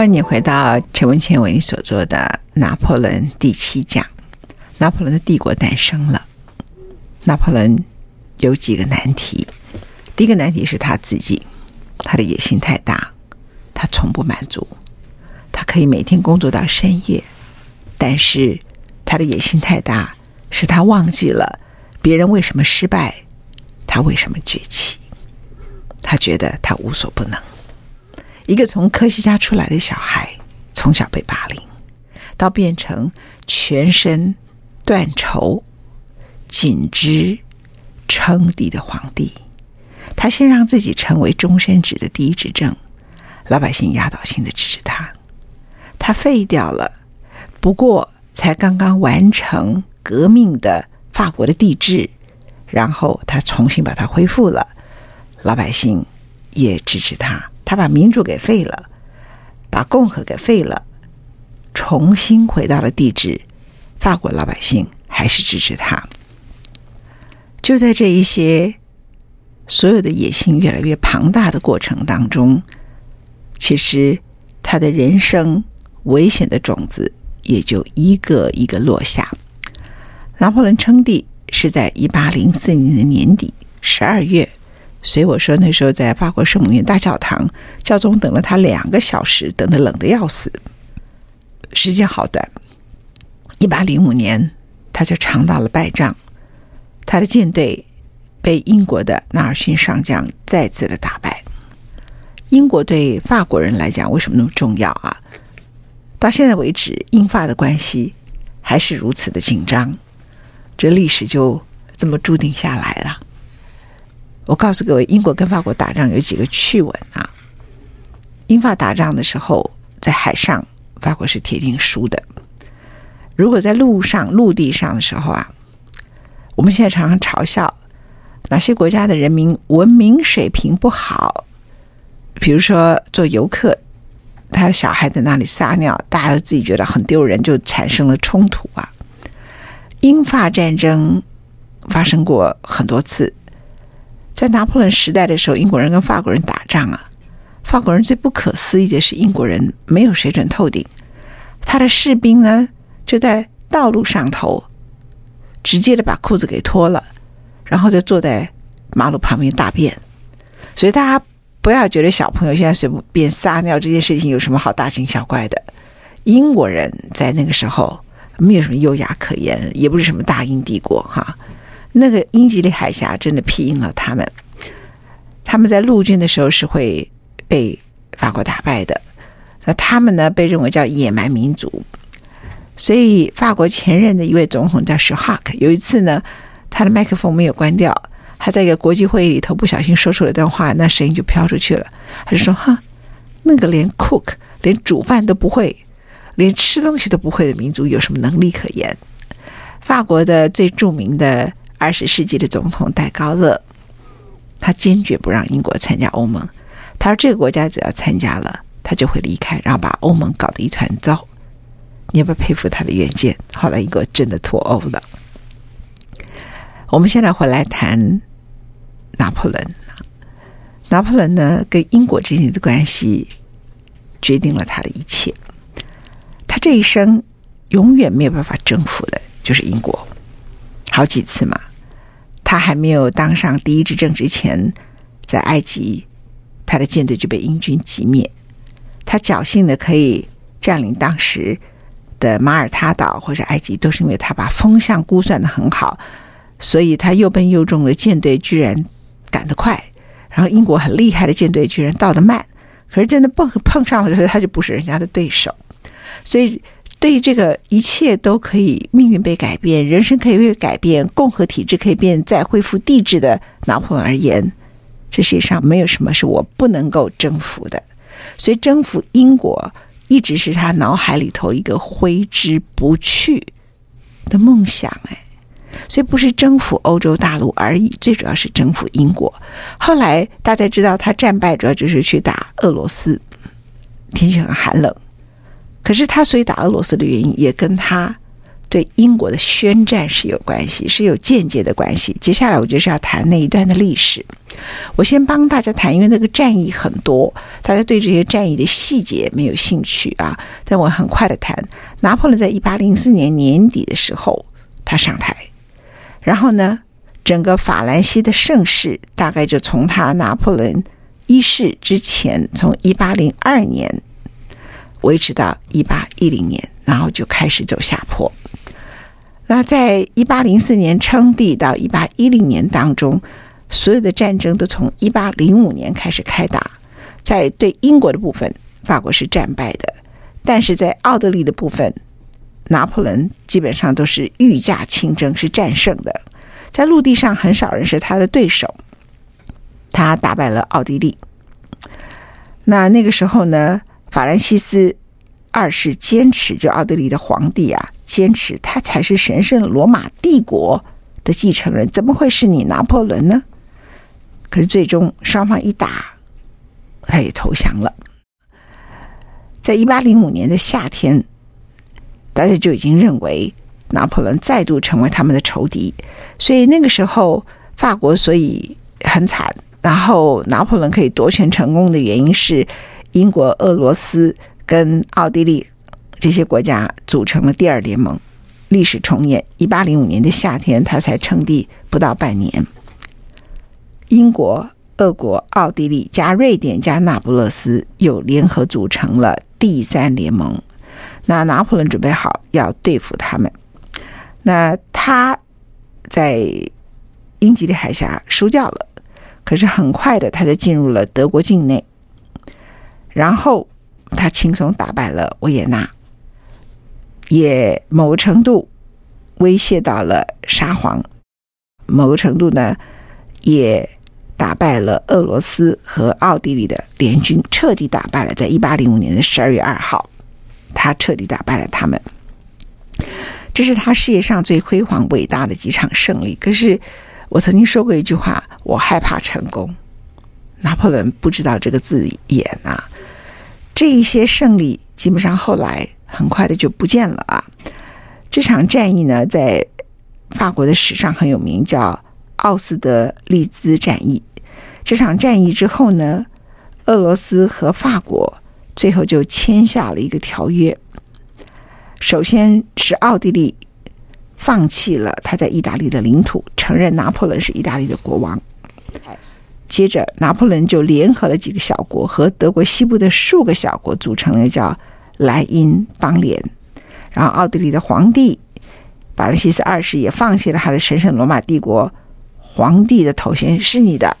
欢迎你回到陈文茜为你所做的《拿破仑》第七讲。拿破仑的帝国诞生了。拿破仑有几个难题。第一个难题是他自己，他的野心太大，他从不满足。他可以每天工作到深夜，但是他的野心太大，使他忘记了别人为什么失败，他为什么崛起。他觉得他无所不能。一个从科学家出来的小孩，从小被霸凌，到变成全身断绸、紧织、称帝的皇帝，他先让自己成为终身制的第一执政，老百姓压倒性的支持他。他废掉了，不过才刚刚完成革命的法国的帝制，然后他重新把它恢复了，老百姓也支持他。他把民主给废了，把共和给废了，重新回到了帝制。法国老百姓还是支持他。就在这一些所有的野心越来越庞大的过程当中，其实他的人生危险的种子也就一个一个落下。拿破仑称帝是在一八零四年的年底十二月。所以我说，那时候在法国圣母院大教堂，教宗等了他两个小时，等得冷得要死。时间好短。一八零五年，他就尝到了败仗，他的舰队被英国的纳尔逊上将再次的打败。英国对法国人来讲为什么那么重要啊？到现在为止，英法的关系还是如此的紧张，这历史就这么注定下来了。我告诉各位，英国跟法国打仗有几个趣闻啊。英法打仗的时候，在海上，法国是铁定输的。如果在陆上、陆地上的时候啊，我们现在常常嘲笑哪些国家的人民文明水平不好，比如说做游客，他的小孩在那里撒尿，大家都自己觉得很丢人，就产生了冲突啊。英法战争发生过很多次。在拿破仑时代的时候，英国人跟法国人打仗啊，法国人最不可思议的是英国人没有水准透顶，他的士兵呢就在道路上头直接的把裤子给脱了，然后就坐在马路旁边大便。所以大家不要觉得小朋友现在随便撒尿这件事情有什么好大惊小怪的。英国人在那个时候没有什么优雅可言，也不是什么大英帝国哈。那个英吉利海峡真的庇荫了他们，他们在陆军的时候是会被法国打败的。那他们呢，被认为叫野蛮民族，所以法国前任的一位总统叫史哈克，有一次呢，他的麦克风没有关掉，他在一个国际会议里头不小心说出了一段话，那声音就飘出去了。他就说：“哈，那个连 cook 连煮饭都不会，连吃东西都不会的民族，有什么能力可言？”法国的最著名的。二十世纪的总统戴高乐，他坚决不让英国参加欧盟。他说：“这个国家只要参加了，他就会离开，然后把欧盟搞得一团糟。”你要不要佩服他的远见？后来英国真的脱欧了。我们现在回来谈拿破仑。拿破仑呢，跟英国之间的关系决定了他的一切。他这一生永远没有办法征服的，就是英国。好几次嘛，他还没有当上第一执政之前，在埃及，他的舰队就被英军击灭。他侥幸的可以占领当时的马耳他岛或者埃及，都是因为他把风向估算得很好，所以他又笨又重的舰队居然赶得快。然后英国很厉害的舰队居然到得慢，可是真的碰碰上了时候，他就不是人家的对手。所以，对于这个一切都可以命运被改变，人生可以被改变，共和体制可以变再恢复帝制的拿破仑而言，这世界上没有什么是我不能够征服的。所以，征服英国一直是他脑海里头一个挥之不去的梦想。哎。所以不是征服欧洲大陆而已，最主要是征服英国。后来大家知道他战败，主要就是去打俄罗斯，天气很寒冷。可是他所以打俄罗斯的原因，也跟他对英国的宣战是有关系，是有间接的关系。接下来我就是要谈那一段的历史。我先帮大家谈，因为那个战役很多，大家对这些战役的细节没有兴趣啊。但我很快的谈，拿破仑在一八零四年年底的时候，他上台。然后呢，整个法兰西的盛世大概就从他拿破仑一世之前，从一八零二年维持到一八一零年，然后就开始走下坡。那在一八零四年称帝到一八一零年当中，所有的战争都从一八零五年开始开打。在对英国的部分，法国是战败的；但是在奥地利的部分，拿破仑基本上都是御驾亲征，是战胜的。在陆地上，很少人是他的对手。他打败了奥地利。那那个时候呢，法兰西斯二世坚持，就奥地利的皇帝啊，坚持他才是神圣罗马帝国的继承人，怎么会是你拿破仑呢？可是最终双方一打，他也投降了。在一八零五年的夏天。大家就已经认为拿破仑再度成为他们的仇敌，所以那个时候法国所以很惨。然后拿破仑可以夺权成功的原因是英国、俄罗斯跟奥地利这些国家组成了第二联盟。历史重演，一八零五年的夏天，他才称帝不到半年，英国、俄国、奥地利加瑞典加那不勒斯又联合组成了第三联盟。那拿破仑准备好要对付他们，那他在英吉利海峡输掉了，可是很快的他就进入了德国境内，然后他轻松打败了维也纳，也某个程度威胁到了沙皇，某个程度呢也打败了俄罗斯和奥地利的联军，彻底打败了，在一八零五年的十二月二号。他彻底打败了他们，这是他事业上最辉煌、伟大的几场胜利。可是，我曾经说过一句话：我害怕成功。拿破仑不知道这个字眼啊。这一些胜利基本上后来很快的就不见了啊。这场战役呢，在法国的史上很有名，叫奥斯德利兹战役。这场战役之后呢，俄罗斯和法国。最后就签下了一个条约。首先是奥地利放弃了他在意大利的领土，承认拿破仑是意大利的国王。接着，拿破仑就联合了几个小国和德国西部的数个小国，组成了叫莱茵邦联。然后，奥地利的皇帝法兰西斯二世也放弃了他的神圣罗马帝国皇帝的头衔，是你的。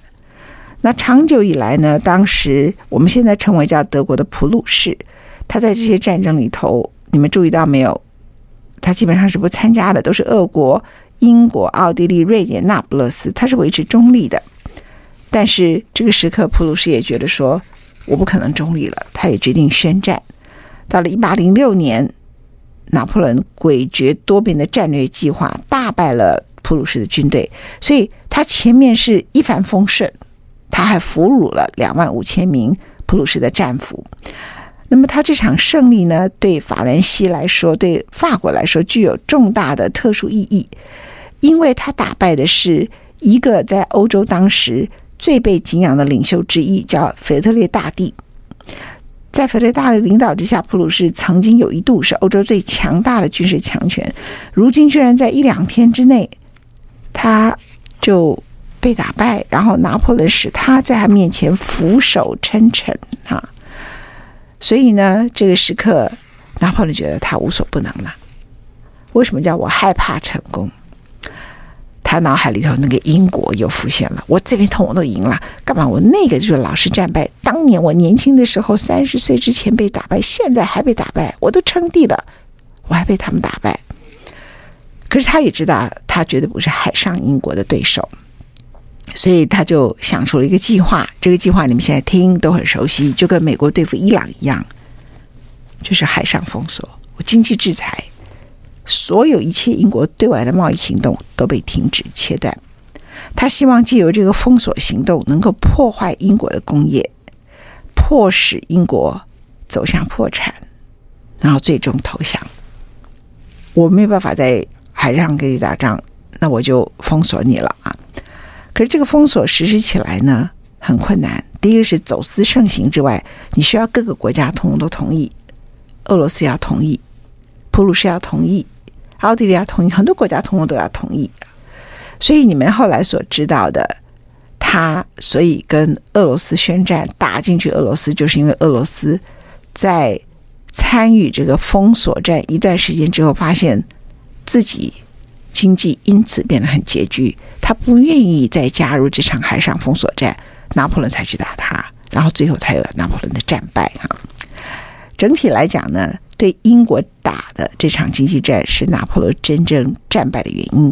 那长久以来呢，当时我们现在称为叫德国的普鲁士，他在这些战争里头，你们注意到没有？他基本上是不参加的，都是俄国、英国、奥地利、瑞典、那不勒斯，他是维持中立的。但是这个时刻，普鲁士也觉得说，我不可能中立了，他也决定宣战。到了一八零六年，拿破仑诡谲多变的战略计划大败了普鲁士的军队，所以他前面是一帆风顺。他还俘虏了两万五千名普鲁士的战俘。那么他这场胜利呢，对法兰西来说，对法国来说，具有重大的特殊意义，因为他打败的是一个在欧洲当时最被敬仰的领袖之一，叫腓特烈大帝。在腓特烈大帝领导之下，普鲁士曾经有一度是欧洲最强大的军事强权，如今居然在一两天之内，他就被打败，然后拿破仑使他在他面前俯首称臣啊！所以呢，这个时刻，拿破仑觉得他无所不能了。为什么叫我害怕成功？他脑海里头那个英国又浮现了。我这边通我都赢了，干嘛？我那个就是老是战败。当年我年轻的时候，三十岁之前被打败，现在还被打败，我都称帝了，我还被他们打败。可是他也知道，他绝对不是海上英国的对手，所以他就想出了一个计划。这个计划你们现在听都很熟悉，就跟美国对付伊朗一样，就是海上封锁，我经济制裁。所有一切英国对外的贸易行动都被停止切断。他希望借由这个封锁行动，能够破坏英国的工业，迫使英国走向破产，然后最终投降。我没有办法在海上跟你打仗，那我就封锁你了啊！可是这个封锁实施起来呢，很困难。第一个是走私盛行之外，你需要各个国家通通都同意，俄罗斯要同意，普鲁士要同意。奥地利要同意，很多国家通通都要同意，所以你们后来所知道的，他所以跟俄罗斯宣战，打进去俄罗斯，就是因为俄罗斯在参与这个封锁战一段时间之后，发现自己经济因此变得很拮据，他不愿意再加入这场海上封锁战，拿破仑才去打他，然后最后才有拿破仑的战败哈。整体来讲呢。对英国打的这场经济战是拿破仑真正战败的原因，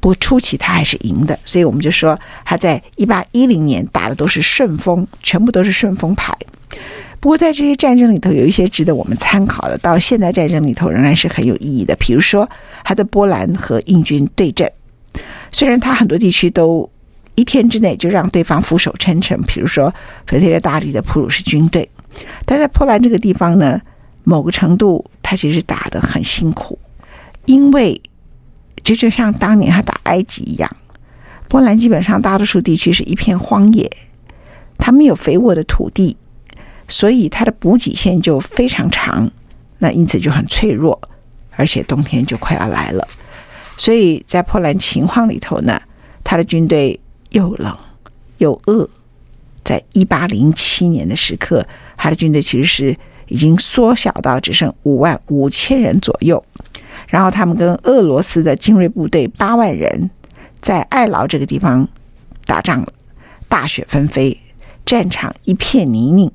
不过初期他还是赢的，所以我们就说他在一八一零年打的都是顺风，全部都是顺风牌。不过在这些战争里头，有一些值得我们参考的，到现在战争里头仍然是很有意义的。比如说他在波兰和英军对阵，虽然他很多地区都一天之内就让对方俯首称臣，比如说腓特烈大帝的普鲁士军队，但在波兰这个地方呢，某个程度，他其实打得很辛苦，因为这就像当年他打埃及一样，波兰基本上大多数地区是一片荒野，他没有肥沃的土地，所以他的补给线就非常长，那因此就很脆弱，而且冬天就快要来了，所以在波兰情况里头呢，他的军队又冷又饿，在一八零七年的时刻，他的军队其实是。已经缩小到只剩五万五千人左右，然后他们跟俄罗斯的精锐部队八万人在爱劳这个地方打仗了，大雪纷飞，战场一片泥泞。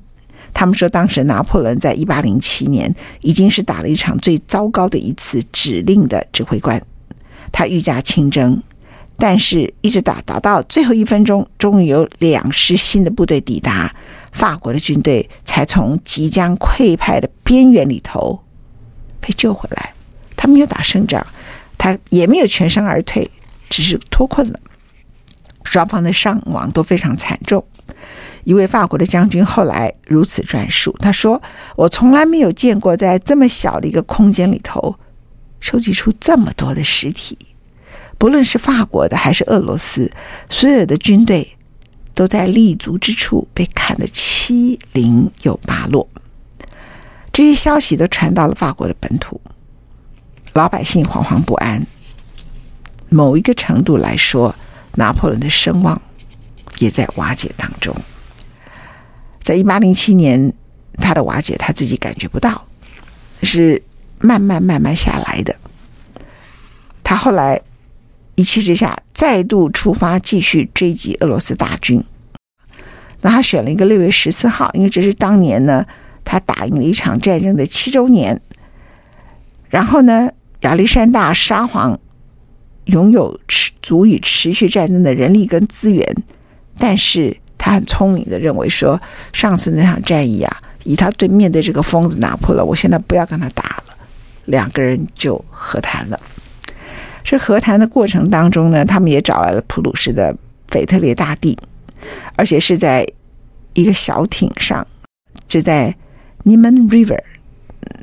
他们说，当时拿破仑在一八零七年已经是打了一场最糟糕的一次指令的指挥官，他御驾亲征。但是，一直打打到最后一分钟，终于有两师新的部队抵达，法国的军队才从即将溃败的边缘里头被救回来。他没有打胜仗，他也没有全身而退，只是脱困了。双方的伤亡都非常惨重。一位法国的将军后来如此转述：“他说，我从来没有见过在这么小的一个空间里头收集出这么多的尸体。”不论是法国的还是俄罗斯，所有的军队都在立足之处被砍得七零又八落。这些消息都传到了法国的本土，老百姓惶惶不安。某一个程度来说，拿破仑的声望也在瓦解当中。在一八零七年，他的瓦解他自己感觉不到，是慢慢慢慢下来的。他后来。一气之下，再度出发，继续追击俄罗斯大军。那他选了一个六月十四号，因为这是当年呢，他打赢了一场战争的七周年。然后呢，亚历山大沙皇拥有持足以持续战争的人力跟资源，但是他很聪明的认为说，上次那场战役啊，以他对面对这个疯子拿破仑，我现在不要跟他打了，两个人就和谈了。这和谈的过程当中呢，他们也找来了普鲁士的腓特烈大帝，而且是在一个小艇上，就在 n i m a n River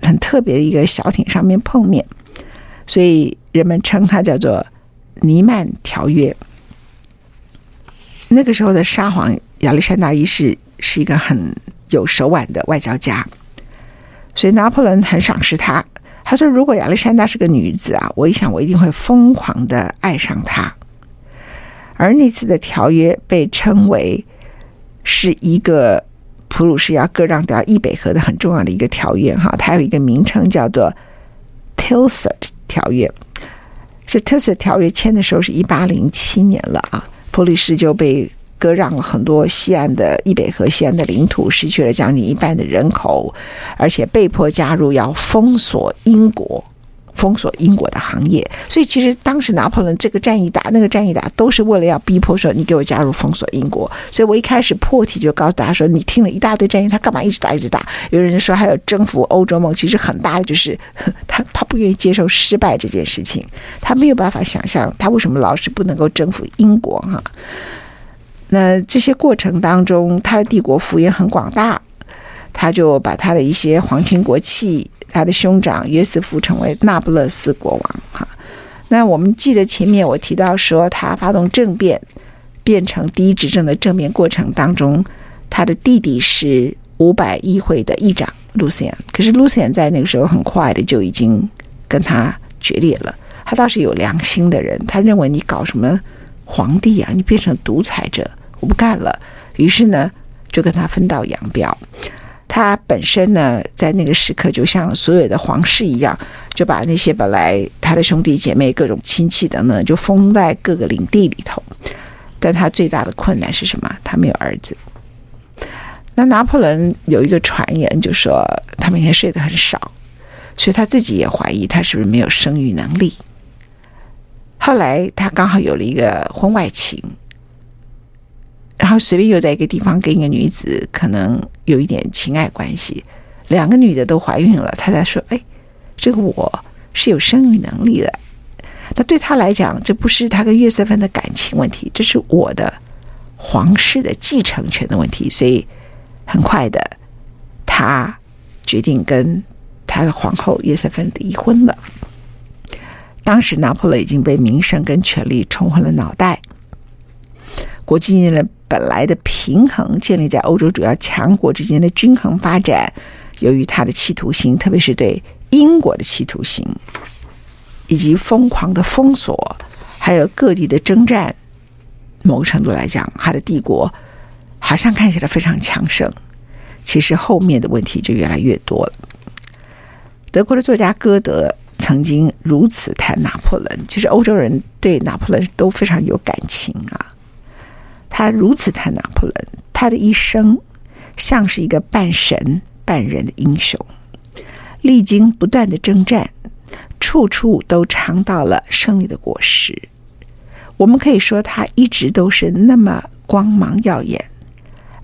很特别的一个小艇上面碰面，所以人们称它叫做尼曼条约。那个时候的沙皇亚历山大一世是一个很有手腕的外交家，所以拿破仑很赏识他。他说：“如果亚历山大是个女子啊，我一想我一定会疯狂的爱上她。”而那次的条约被称为是一个普鲁士要割让掉易北河的很重要的一个条约哈，它有一个名称叫做 Tilsit 条约。是 Tilsit 条约签的时候是一八零七年了啊，普鲁士就被割让了很多西岸的易北河西岸的领土，失去了将近一半的人口，而且被迫加入要封锁英国。封锁英国的行业，所以其实当时拿破仑这个战役打，那个战役打，都是为了要逼迫说你给我加入封锁英国。所以我一开始破题就告诉大家说，你听了一大堆战役，他干嘛一直打一直打？有人说还有征服欧洲梦，其实很大的就是他 他不愿意接受失败这件事情，他没有办法想象他为什么老是不能够征服英国哈。那这些过程当中，他的帝国幅员很广大，他就把他的一些皇亲国戚。他的兄长约瑟夫成为那不勒斯国王，哈。那我们记得前面我提到说，他发动政变，变成第一执政的政变过程当中，他的弟弟是五百议会的议长卢森。可是卢森在那个时候很快的就已经跟他决裂了。他倒是有良心的人，他认为你搞什么皇帝啊，你变成独裁者，我不干了。于是呢，就跟他分道扬镳。他本身呢，在那个时刻，就像所有的皇室一样，就把那些本来他的兄弟姐妹、各种亲戚等等，就封在各个领地里头。但他最大的困难是什么？他没有儿子。那拿破仑有一个传言，就说他每天睡得很少，所以他自己也怀疑他是不是没有生育能力。后来他刚好有了一个婚外情。然后随便又在一个地方跟一个女子可能有一点情爱关系，两个女的都怀孕了，他才说：“哎，这个我是有生育能力的。”那对他来讲，这不是他跟约瑟芬的感情问题，这是我的皇室的继承权的问题。所以很快的，他决定跟他的皇后约瑟芬离婚了。当时拿破仑已经被名声跟权力冲昏了脑袋，国际间的。本来的平衡建立在欧洲主要强国之间的均衡发展，由于他的企图心，特别是对英国的企图心，以及疯狂的封锁，还有各地的征战，某个程度来讲，他的帝国好像看起来非常强盛，其实后面的问题就越来越多了。德国的作家歌德曾经如此谈拿破仑，就是欧洲人对拿破仑都非常有感情啊。他如此谈拿破仑，他的一生像是一个半神半人的英雄，历经不断的征战，处处都尝到了胜利的果实。我们可以说，他一直都是那么光芒耀眼，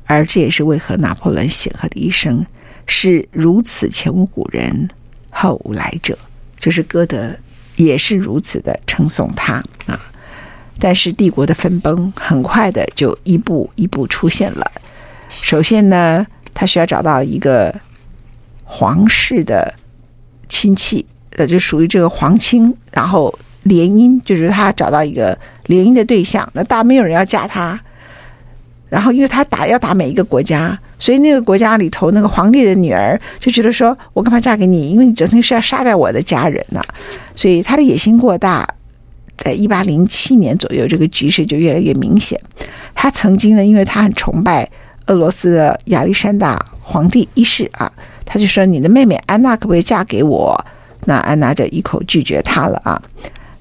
而这也是为何拿破仑显赫的一生是如此前无古人后无来者。就是歌德也是如此的称颂他啊。但是帝国的分崩很快的就一步一步出现了。首先呢，他需要找到一个皇室的亲戚，呃，就属于这个皇亲，然后联姻，就是他找到一个联姻的对象。那大没有人要嫁他，然后因为他打要打每一个国家，所以那个国家里头那个皇帝的女儿就觉得说：“我干嘛嫁给你？因为你整天是要杀掉我的家人呐。”所以他的野心过大。在一八零七年左右，这个局势就越来越明显。他曾经呢，因为他很崇拜俄罗斯的亚历山大皇帝一世啊，他就说：“你的妹妹安娜可不可以嫁给我？”那安娜就一口拒绝他了啊。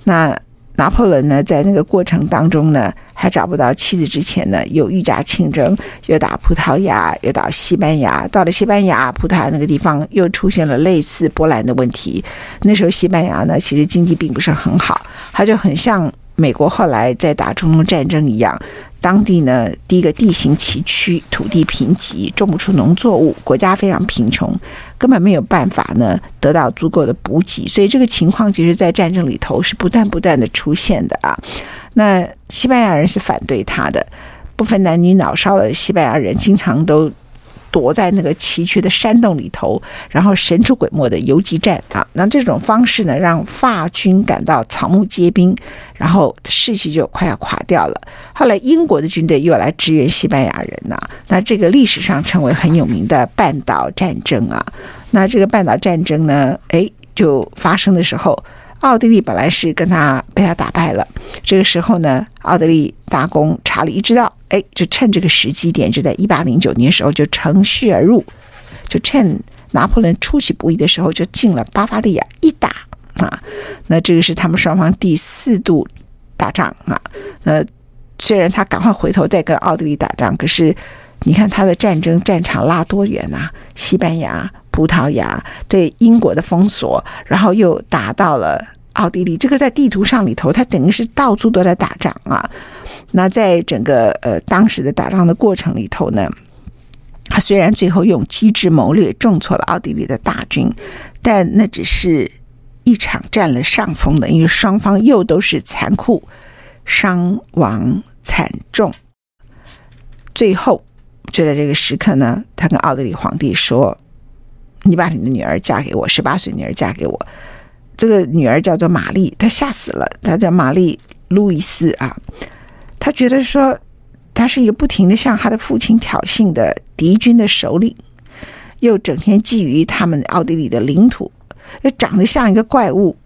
那拿破仑呢，在那个过程当中呢，还找不到妻子之前呢，又御驾亲征，又打葡萄牙，又到西班牙。到了西班牙、葡萄牙那个地方，又出现了类似波兰的问题。那时候西班牙呢，其实经济并不是很好，它就很像美国后来在打中东战争一样。当地呢，第一个地形崎岖，土地贫瘠，种不出农作物，国家非常贫穷，根本没有办法呢得到足够的补给，所以这个情况其实，在战争里头是不断不断的出现的啊。那西班牙人是反对他的，不分男女老少的西班牙人经常都躲在那个崎岖的山洞里头，然后神出鬼没的游击战啊。那这种方式呢，让法军感到草木皆兵，然后士气就快要垮掉了。后来英国的军队又来支援西班牙人呐、那这个历史上成为很有名的半岛战争啊。那这个半岛战争呢，哎，就发生的时候。奥地利本来是跟他被他打败了，这个时候呢，奥地利大公查理一知道，哎，就趁这个时机点，就在一八零九年时候就乘虚而入，就趁拿破仑出其不意的时候就进了巴伐利亚一打啊，那这个是他们双方第四度打仗啊。那虽然他赶快回头再跟奥地利打仗，可是你看他的战争战场拉多远呐？西班牙。葡萄牙对英国的封锁，然后又打到了奥地利。这个在地图上里头，他等于是到处都在打仗啊。那在整个呃当时的打仗的过程里头呢，他虽然最后用机智谋略重挫了奥地利的大军，但那只是一场占了上风的，因为双方又都是残酷，伤亡惨重。最后就在这个时刻呢，他跟奥地利皇帝说。你把你的女儿嫁给我，十八岁女儿嫁给我。这个女儿叫做玛丽，她吓死了。她叫玛丽路易斯啊。他觉得说，他是一个不停地向他的父亲挑衅的敌军的首领，又整天觊觎他们奥地利的领土，又长得像一个怪物。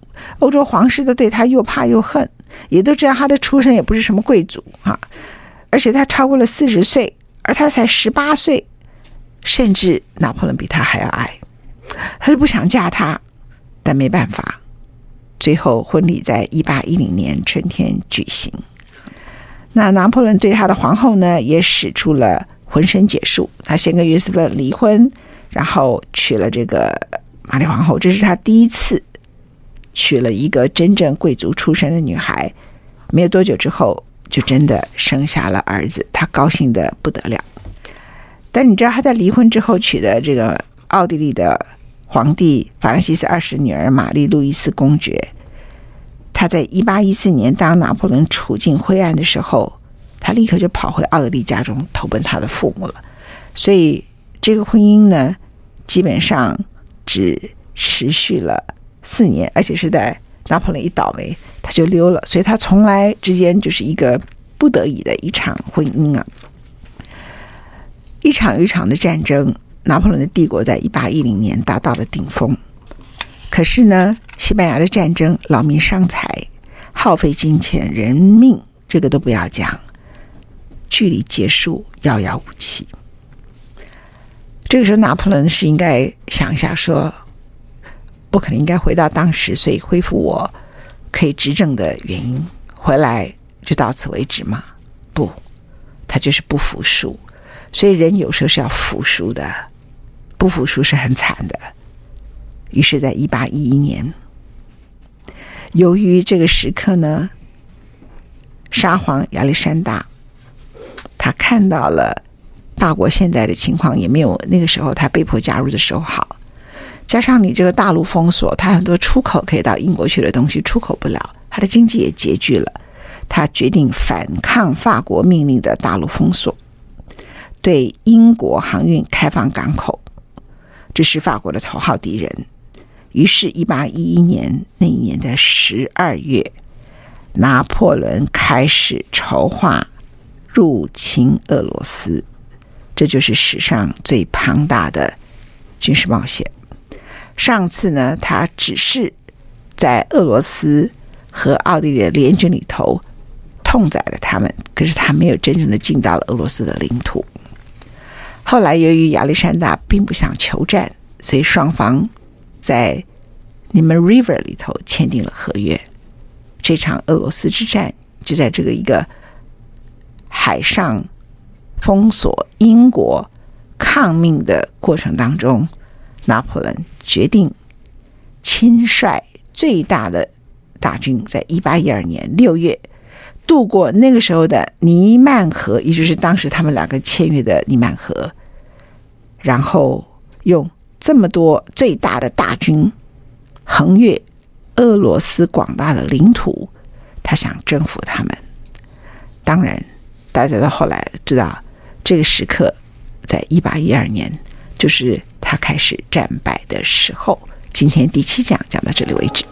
欧洲皇室都对他又怕又恨，也都知道他的出身也不是什么贵族啊。而且他超过了四十岁，而他才十八岁，甚至拿破仑比他还要矮。他就不想嫁他，但没办法，最后婚礼在一八一零年春天举行。那拿破仑对他的皇后呢，也使出了浑身解数。他先跟约瑟芬离婚，然后娶了这个玛丽皇后，这是他第一次娶了一个真正贵族出身的女孩。没有多久之后，就真的生下了儿子，他高兴得不得了。但你知道他在离婚之后娶的这个奥地利的。皇帝法兰西斯二世女儿玛丽路易斯公爵，他在一八一四年当拿破仑处境灰暗的时候，他立刻就跑回奥地利家中投奔他的父母了。所以这个婚姻呢，基本上只持续了四年，而且是在拿破仑一倒霉，他就溜了。所以他从来之间就是一个不得已的一场婚姻啊，一场一场的战争。拿破仑的帝国在一八一零年达到了顶峰，可是呢，西班牙的战争，劳民伤财，耗费金钱、人命，这个都不要讲，距离结束遥遥无期。这个时候，拿破仑是应该想一下说，说我可能应该回到当时，所以恢复我可以执政的原因，回来就到此为止吗？不，他就是不服输，所以人有时候是要服输的。不服输是很惨的。于是，在一八一一年，由于这个时刻呢，沙皇亚历山大他看到了法国现在的情况，也没有那个时候他被迫加入的时候好。加上你这个大陆封锁，他很多出口可以到英国去的东西出口不了，他的经济也拮据了。他决定反抗法国命令的大陆封锁，对英国航运开放港口。这是法国的头号敌人。于是，一八一一年那一年的十二月，拿破仑开始筹划入侵俄罗斯。这就是史上最庞大的军事冒险。上次呢，他只是在俄罗斯和奥地利的联军里头痛宰了他们，可是他没有真正的进到了俄罗斯的领土。后来，由于亚历山大并不想求战，所以双方在你们 River 里头签订了合约。这场俄罗斯之战就在这个一个海上封锁英国抗命的过程当中，拿破仑决定亲率最大的大军，在一八一二年六月渡过那个时候的尼曼河，也就是当时他们两个签约的尼曼河。然后用这么多最大的大军横越俄罗斯广大的领土，他想征服他们。当然，大家到后来知道，这个时刻在一八一二年，就是他开始战败的时候。今天第七讲讲到这里为止。